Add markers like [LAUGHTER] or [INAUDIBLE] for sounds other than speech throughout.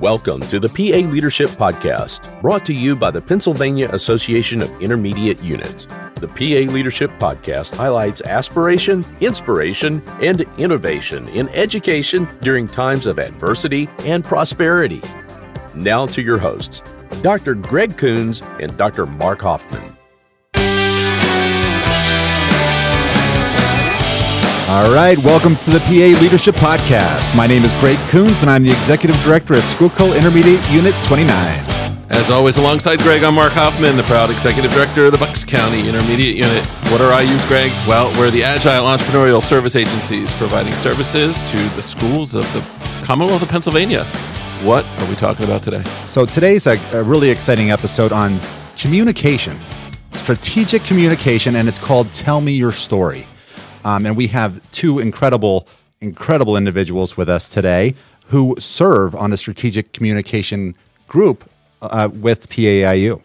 Welcome to the PA Leadership Podcast, brought to you by the Pennsylvania Association of Intermediate Units. The PA Leadership Podcast highlights aspiration, inspiration, and innovation in education during times of adversity and prosperity. Now to your hosts, Dr. Greg Koons and Dr. Mark Hoffman. All right, welcome to the PA Leadership Podcast. My name is Greg Koons, and I'm the Executive Director at Schuylkill Intermediate Unit 29. As always, alongside Greg, I'm Mark Hoffman, the proud Executive Director of the Bucks County Intermediate Unit. What are IUs, Greg? Well, we're the Agile Entrepreneurial Service Agencies providing services to the schools of the Commonwealth of Pennsylvania. What are we talking about today? So, today's a, a really exciting episode on communication, strategic communication, and it's called Tell Me Your Story. Um, and we have two incredible, incredible individuals with us today who serve on a strategic communication group uh, with PAIU.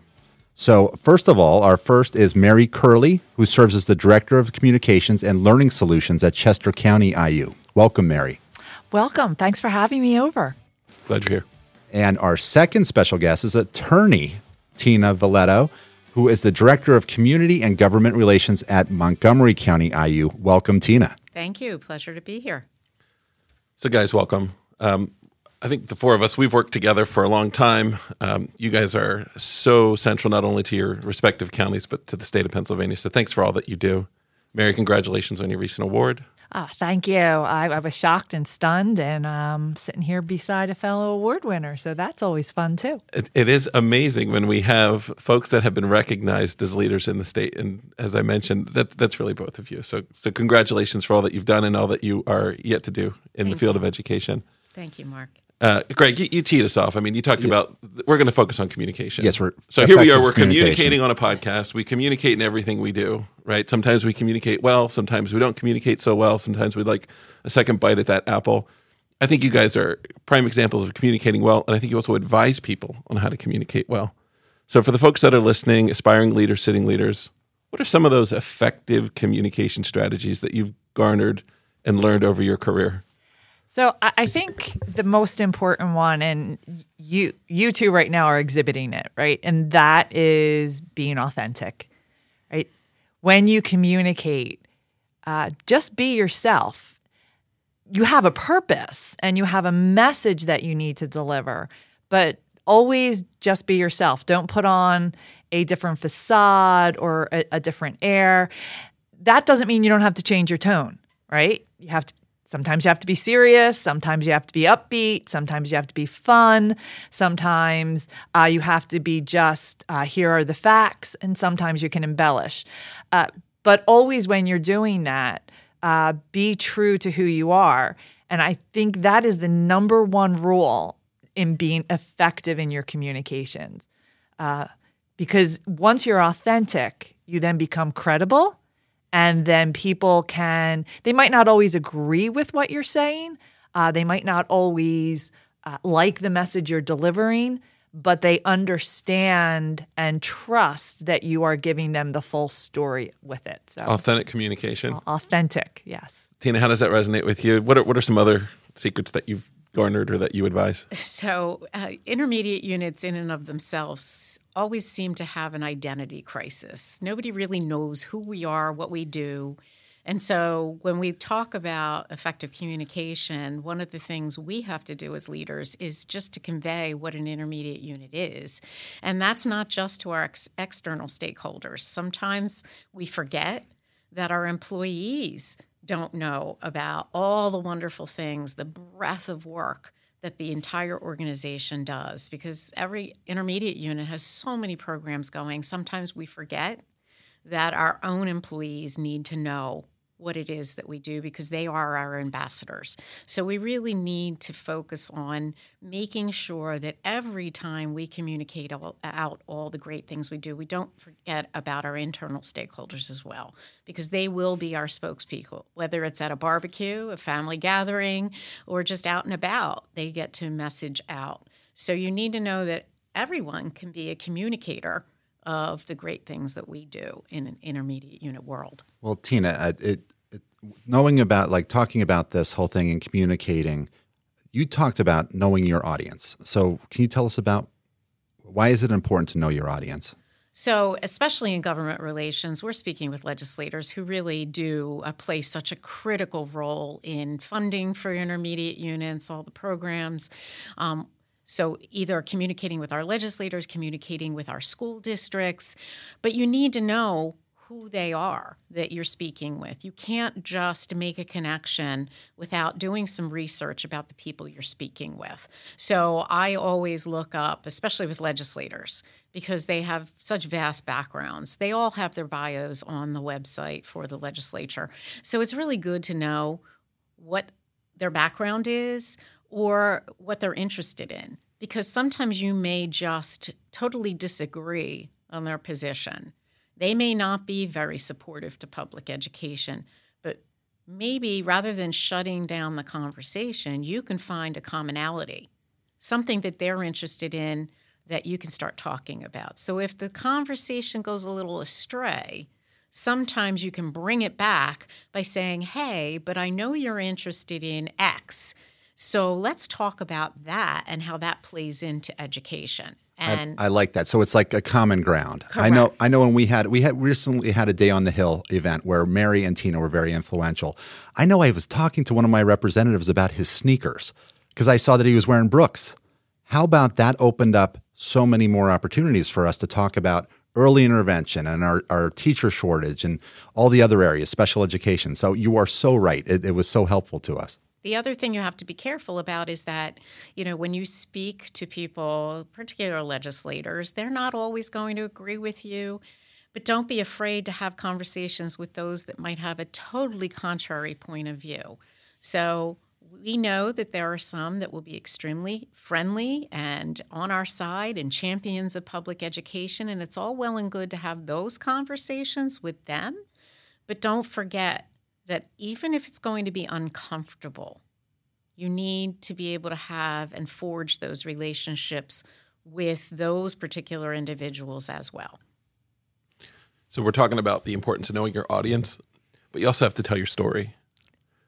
So, first of all, our first is Mary Curley, who serves as the Director of Communications and Learning Solutions at Chester County IU. Welcome, Mary. Welcome. Thanks for having me over. Glad you're here. And our second special guest is attorney Tina Viletto, who is the Director of Community and Government Relations at Montgomery County IU. Welcome, Tina. Thank you. Pleasure to be here. So, guys, welcome. Um, I think the four of us, we've worked together for a long time. Um, you guys are so central not only to your respective counties, but to the state of Pennsylvania. So, thanks for all that you do. Mary, congratulations on your recent award. Ah, thank you. I, I, was shocked and stunned, and um, sitting here beside a fellow award winner. So that's always fun too. It, it is amazing when we have folks that have been recognized as leaders in the state, and as I mentioned, that, that's really both of you. So, so congratulations for all that you've done and all that you are yet to do in Thank the field you. of education. Thank you, Mark. Uh, Greg, you, you teed us off. I mean, you talked about we're going to focus on communication. Yes, we're so here we are. We're communicating on a podcast. We communicate in everything we do, right? Sometimes we communicate well. Sometimes we don't communicate so well. Sometimes we'd like a second bite at that apple. I think you guys are prime examples of communicating well, and I think you also advise people on how to communicate well. So for the folks that are listening, aspiring leaders, sitting leaders, what are some of those effective communication strategies that you've garnered and learned over your career? So I, think the most important one, and you you two right now are exhibiting it, right? And that is being authentic, right? When you communicate, uh, just be yourself. You have a purpose and you have a message that you need to deliver, but always just be yourself. Don't put on a different facade or a, a different air. That doesn't mean you don't have to change your tone, right? You have to Sometimes you have to be serious. Sometimes you have to be upbeat. Sometimes you have to be fun. Sometimes uh, you have to be just, uh, here are the facts. And sometimes you can embellish. Uh, but always when you're doing that, uh, be true to who you are. And I think that is the number one rule in being effective in your communications. Uh, because once you're authentic, you then become credible and then people can they might not always agree with what you're saying uh, they might not always uh, like the message you're delivering but they understand and trust that you are giving them the full story with it so Authentic communication. authentic yes Tina, how does that resonate with you? What are, what are some other secrets that you've garnered or that you advise? So, uh, intermediate units, in and of themselves, always seem to have an identity crisis. Nobody really knows who we are, what we do. And so, when we talk about effective communication, one of the things we have to do as leaders is just to convey what an intermediate unit is. And that's not just to our ex- external stakeholders. Sometimes we forget that our employees don't know about all the wonderful things, the breadth of work that the entire organization does, because every intermediate unit has so many programs going. Sometimes we forget that our own employees need to know what it is that we do because they are our ambassadors. So we really need to focus on making sure that every time we communicate all, out all the great things we do, we don't forget about our internal stakeholders as well because they will be our spokespeople, whether it's at a barbecue, a family gathering, or just out and about, they get to message out. So you need to know that everyone can be a communicator of the great things that we do in an intermediate unit world. Well, Tina, it, it, knowing about like talking about this whole thing and communicating, you talked about knowing your audience. So, can you tell us about why is it important to know your audience? So, especially in government relations, we're speaking with legislators who really do uh, play such a critical role in funding for intermediate units, all the programs. Um, so, either communicating with our legislators, communicating with our school districts, but you need to know who they are that you're speaking with. You can't just make a connection without doing some research about the people you're speaking with. So I always look up, especially with legislators, because they have such vast backgrounds. They all have their bios on the website for the legislature. So it's really good to know what their background is or what they're interested in, because sometimes you may just totally disagree on their position. They may not be very supportive to public education, but maybe rather than shutting down the conversation, you can find a commonality, something that they're interested in that you can start talking about. So if the conversation goes a little astray, sometimes you can bring it back by saying, hey, but I know you're interested in X. So let's talk about that and how that plays into education. And I, I, like that. So it's like a common ground. Correct. I know. I know. When we had we had recently had a Day on the Hill event where Mary and Tina were very influential. I know. I was talking to one of my representatives about his sneakers because I saw that he was wearing Brooks. How about that opened up so many more opportunities for us to talk about early intervention and our, our teacher shortage and all the other areas, special education. So you are so right. It, it was so helpful to us. The other thing you have to be careful about is that, you know, when you speak to people, particular legislators, they're not always going to agree with you. But don't be afraid to have conversations with those that might have a totally contrary point of view. So we know that there are some that will be extremely friendly and on our side and champions of public education. And it's all well and good to have those conversations with them. But don't forget that even if it's going to be uncomfortable, you need to be able to have and forge those relationships with those particular individuals as well. So, we're talking about the importance of knowing your audience, but you also have to tell your story.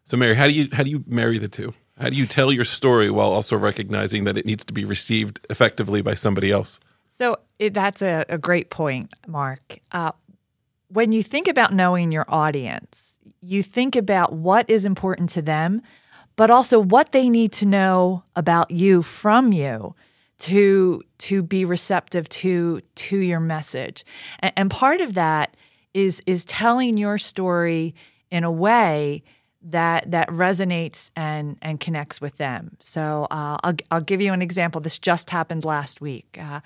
So, Mary, how do you how do you marry the two? How do you tell your story while also recognizing that it needs to be received effectively by somebody else? So it, that's a, a, great point, Mark. Uh, when you think about knowing your audience, you think about what is important to them, but also what they need to know about you from you to to be receptive to to your message. And, and part of that is is telling your story in a way that that resonates and and connects with them. So uh, I'll I'll give you an example. This just happened last week. Uh,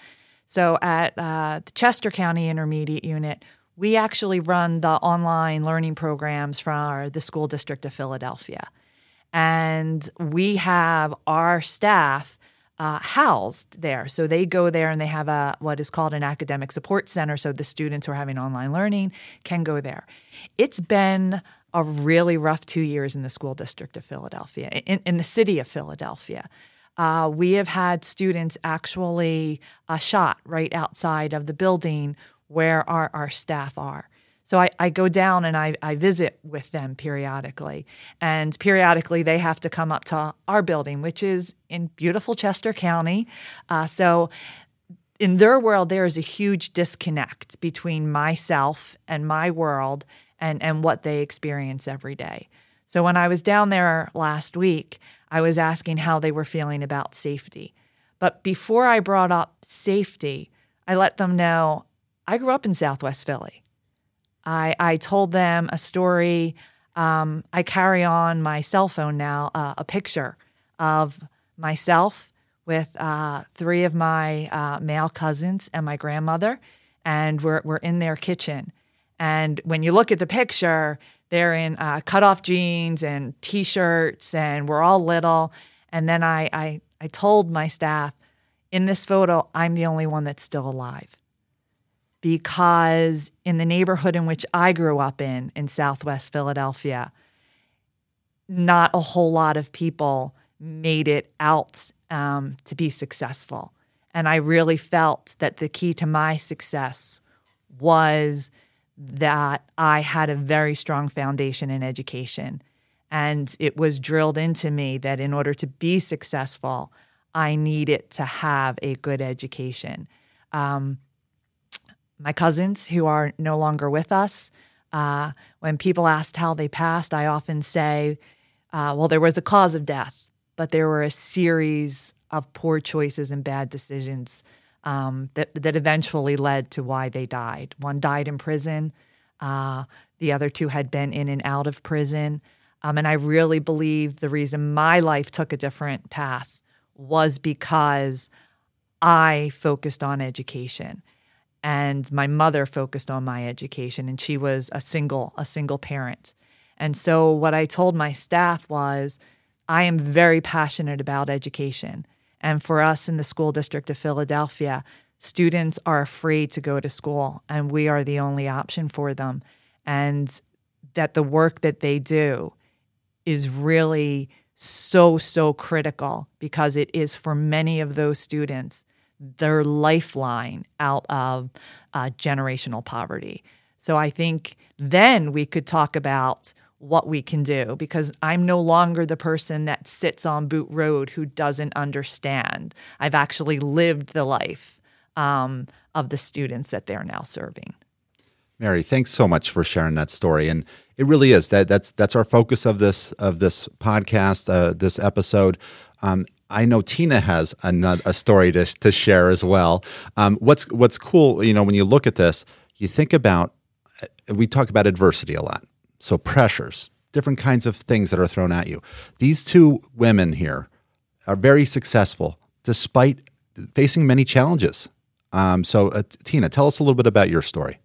so at uh, the Chester County Intermediate Unit, we actually run the online learning programs for our, the school district of Philadelphia. And we have our staff uh, housed there. So they go there and they have a what is called an academic support center. So the students who are having online learning can go there. It's been a really rough two years in the school district of Philadelphia, in, in the city of Philadelphia. Uh, we have had students actually uh, shot right outside of the building where our, our staff are. So I, I go down and I, I visit with them periodically. And periodically, they have to come up to our building, which is in beautiful Chester County. Uh, so in their world, there is a huge disconnect between myself and my world and, and what they experience every day. So when I was down there last week, I was asking how they were feeling about safety. But before I brought up safety, I let them know I grew up in Southwest Philly. I, I told them a story. Um, I carry on my cell phone now uh, a picture of myself with uh, three of my uh, male cousins and my grandmother, and we're, we're in their kitchen. And when you look at the picture, they're in uh, cutoff jeans and t shirts, and we're all little. And then I, I, I told my staff, in this photo, I'm the only one that's still alive because in the neighborhood in which I grew up in, in Southwest Philadelphia, not a whole lot of people made it out um, to be successful. And I really felt that the key to my success was that I had a very strong foundation in education And it was drilled into me that in order to be successful, I needed to have a good education. Um, my cousins, who are no longer with us, uh, when people asked how they passed, I often say, uh, well, there was a cause of death, but there were a series of poor choices and bad decisions um, that, that eventually led to why they died. One died in prison, uh, the other two had been in and out of prison. Um, and I really believe the reason my life took a different path was because I focused on education and my mother focused on my education and she was a single a single parent. And so what i told my staff was i am very passionate about education. And for us in the school district of philadelphia students are afraid to go to school and we are the only option for them. And that the work that they do is really so so critical because it is for many of those students their lifeline out of uh, generational poverty. So I think then we could talk about what we can do because I'm no longer the person that sits on Boot Road who doesn't understand. I've actually lived the life um, of the students that they're now serving. Mary, thanks so much for sharing that story, and it really is that that's that's our focus of this of this podcast, uh, this episode. Um, I know Tina has another, a story to, to share as well. Um, what's what's cool, you know, when you look at this, you think about uh, we talk about adversity a lot, so pressures, different kinds of things that are thrown at you. These two women here are very successful despite facing many challenges. Um, so, uh, Tina, tell us a little bit about your story.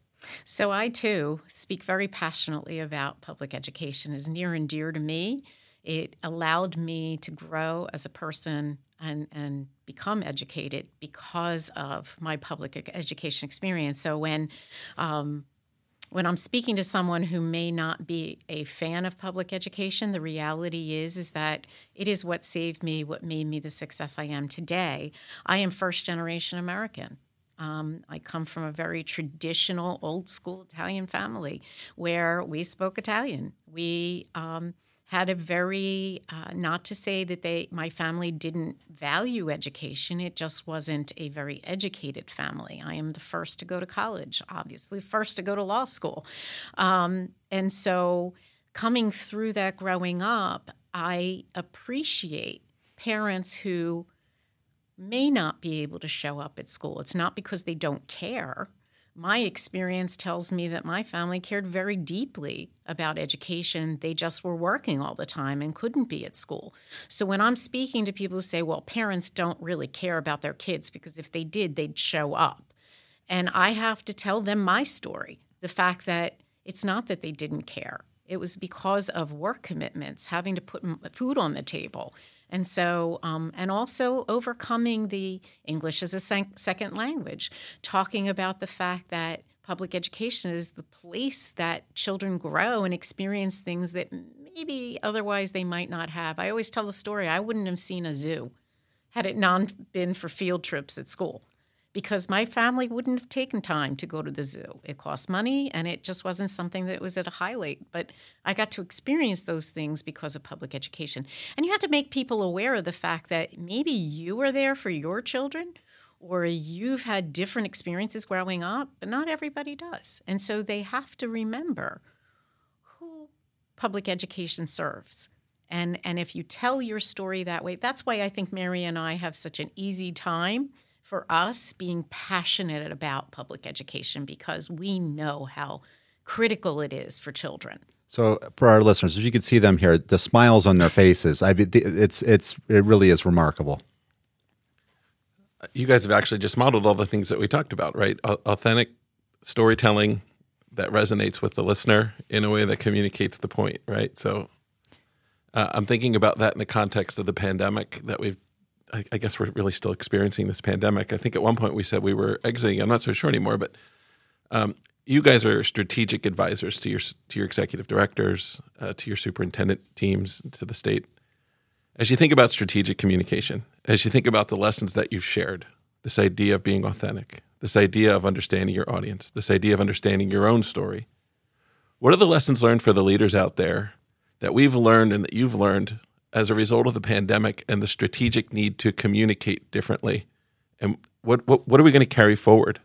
So, I too speak very passionately about public education. is near and dear to me. It allowed me to grow as a person and, and become educated because of my public education experience. So when um, when I'm speaking to someone who may not be a fan of public education, the reality is is that it is what saved me, what made me the success I am today. I am first generation American. Um, I come from a very traditional, old school Italian family where we spoke Italian. We um, had a very uh, not to say that they my family didn't value education it just wasn't a very educated family. I am the first to go to college obviously first to go to law school. Um, and so coming through that growing up i appreciate parents who may not be able to show up at school. It's not because they don't care my experience tells me that my family cared very deeply about education. They just were working all the time and couldn't be at school. So when I'm speaking to people who say, well, parents don't really care about their kids because if they did, they'd show up. And I have to tell them my story the fact that it's not that they didn't care, it was because of work commitments, having to put food on the table. And so, um, and also overcoming the English as a second language, talking about the fact that public education is the place that children grow and experience things that maybe otherwise they might not have. I always tell the story I wouldn't have seen a zoo had it not been for field trips at school because my family wouldn't have taken time to go to the zoo. It cost money and it just wasn't something that was at a highlight. But I got to experience those things because of public education. And you have to make people aware of the fact that maybe you were there for your children or you've had different experiences growing up, but not everybody does. And so they have to remember who public education serves. And, and if you tell your story that way, that's why I think Mary and I have such an easy time for us being passionate about public education because we know how critical it is for children. So, for our listeners, if you could see them here, the smiles on their faces, I it's it's it really is remarkable. You guys have actually just modeled all the things that we talked about, right? Authentic storytelling that resonates with the listener in a way that communicates the point, right? So, uh, I'm thinking about that in the context of the pandemic that we've I, I, guess we're really still experiencing this pandemic. I think at one point we said we were exiting. I'm not so sure anymore, but um, you guys are strategic advisors to your to your executive directors, uh, to your superintendent teams, to the state. As you think about strategic communication, as you think about the lessons that you've shared, this idea of being authentic, this idea of understanding your audience, this idea of understanding your own story, what are the lessons learned for the leaders out there that we've learned and that you've learned as a result of the pandemic and the strategic need to communicate differently? And what what, what are we going to carry forward?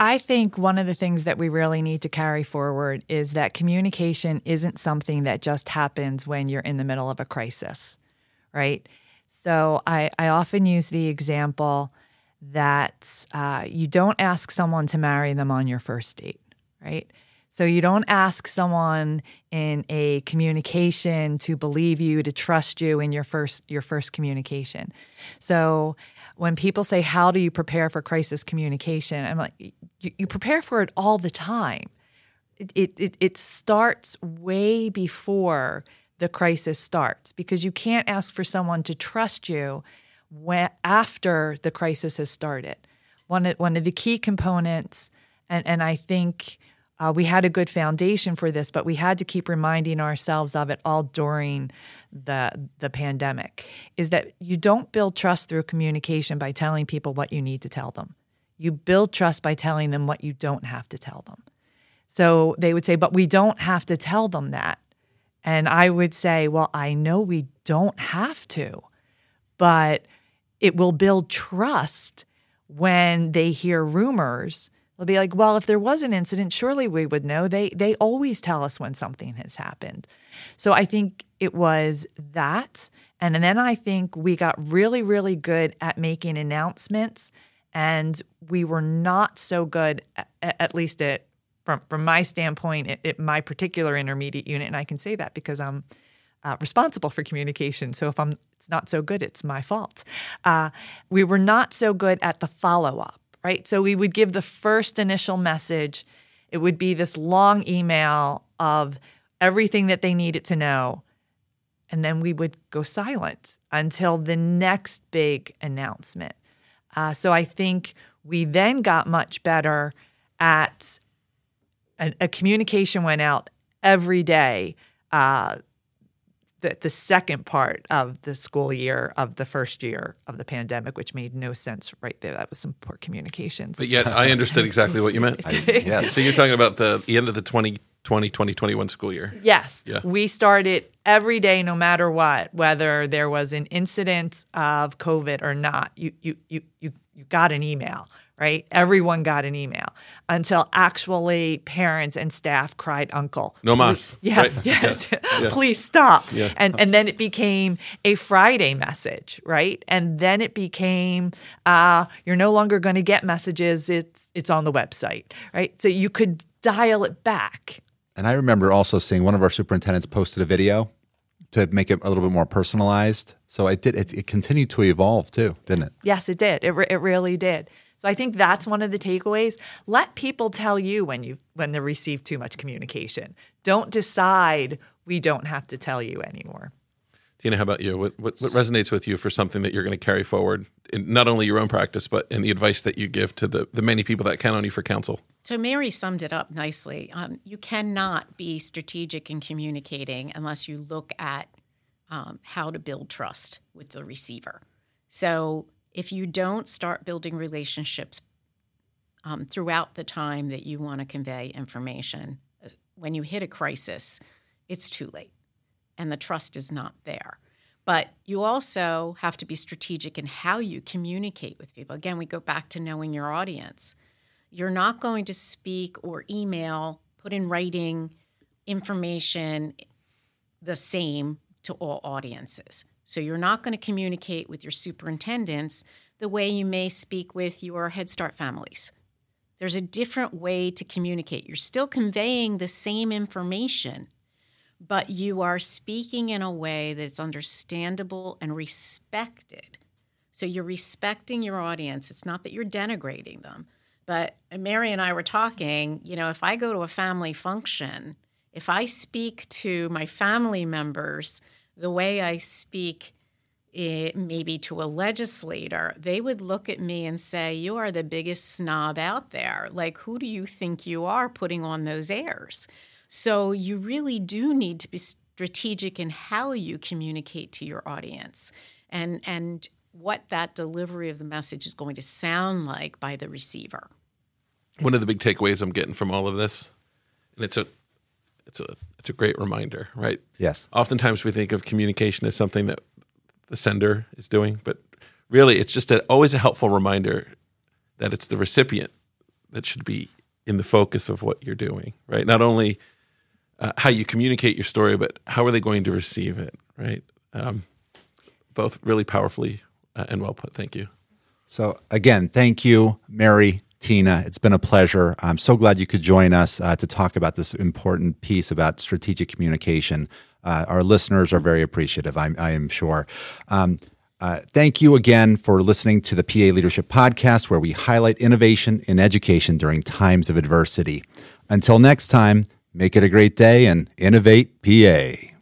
I think one of the things that we really need to carry forward is that communication isn't something that just happens when you're in the middle of a crisis, right? So I, I often use the example that uh, you don't ask someone to marry them on your first date, right? So you don't ask someone in a communication to believe you, to trust you in your first your first communication. So when people say, How do you prepare for crisis communication? I'm like, You, you prepare for it all the time. It, it, it starts way before the crisis starts because you can't ask for someone to trust you when, after the crisis has started. One of, one of the key components, and, and I think uh, we had a good foundation for this, but we had to keep reminding ourselves of it all during the the pandemic. Is that you don't build trust through communication by telling people what you need to tell them. You build trust by telling them what you don't have to tell them. So they would say, "But we don't have to tell them that." And I would say, "Well, I know we don't have to, but it will build trust when they hear rumors." They'll be like, well, if there was an incident, surely we would know. They they always tell us when something has happened. So I think it was that. And then I think we got really, really good at making announcements. And we were not so good, at, at least at, from, from my standpoint, at, at, my particular intermediate unit. And I can say that because I'm uh, responsible for communication. So if I'm it's not so good, it's my fault. Uh, we were not so good at the follow up right? So we would give the first initial message. It would be this long email of everything that they needed to know. And then we would go silent until the next big announcement. Uh, so I think we then got much better at a, a communication went out every day. Uh, the, the second part of the school year of the first year of the pandemic, which made no sense right there. That was some poor communications. But yet I understood exactly what you meant. I, yes. So you're talking about the, the end of the 2020, 2021 school year. Yes. Yeah. We started every day, no matter what, whether there was an incident of COVID or not, you, you, you, you, you got an email right? Everyone got an email until actually parents and staff cried uncle. No mas. Yeah, right? [LAUGHS] yes. Yeah. Please stop. Yeah. And and then it became a Friday message, right? And then it became uh, you're no longer going to get messages. It's it's on the website, right? So you could dial it back. And I remember also seeing one of our superintendents posted a video to make it a little bit more personalized. So it did. It, it continued to evolve too, didn't it? Yes, it did. It, re- it really did. So I think that's one of the takeaways. Let people tell you when you when they receive too much communication. Don't decide we don't have to tell you anymore. Tina, how about you? What, what, what resonates with you for something that you're going to carry forward in not only your own practice, but in the advice that you give to the, the many people that count on you for counsel? So, Mary summed it up nicely. Um, you cannot be strategic in communicating unless you look at um, how to build trust with the receiver. So, if you don't start building relationships um, throughout the time that you want to convey information, uh, when you hit a crisis, it's too late and the trust is not there. But you also have to be strategic in how you communicate with people. Again, we go back to knowing your audience. You're not going to speak or email, put in writing information the same to all audiences. So you're not going to communicate with your superintendents the way you may speak with your Head Start families. There's a different way to communicate. You're still conveying the same information, but you are speaking in a way that's understandable and respected. So you're respecting your audience. It's not that you're denigrating them. But Mary and I were talking, you know, if I go to a family function, if I speak to my family members the way I speak it, maybe to a legislator, they would look at me and say, You are the biggest snob out there. Like, who do you think you are putting on those airs? So, you really do need to be strategic in how you communicate to your audience and, and what that delivery of the message is going to sound like by the receiver. One of the big takeaways I'm getting from all of this, and it's a it's a it's a great reminder, right? Yes. Oftentimes we think of communication as something that the sender is doing, but really it's just a, always a helpful reminder that it's the recipient that should be in the focus of what you're doing, right? Not only uh, how you communicate your story, but how are they going to receive it, right? Um, both really powerfully uh, and well put. Thank you. So, again, thank you, Mary, Tina. It's been a pleasure. I'm so glad you could join us uh, to talk about this important piece about strategic communication. Uh, our listeners are very appreciative, I'm, I am sure. Um, uh, thank you again for listening to the PA Leadership Podcast, where we highlight innovation in education during times of adversity. Until next time, make it a great day and innovate PA.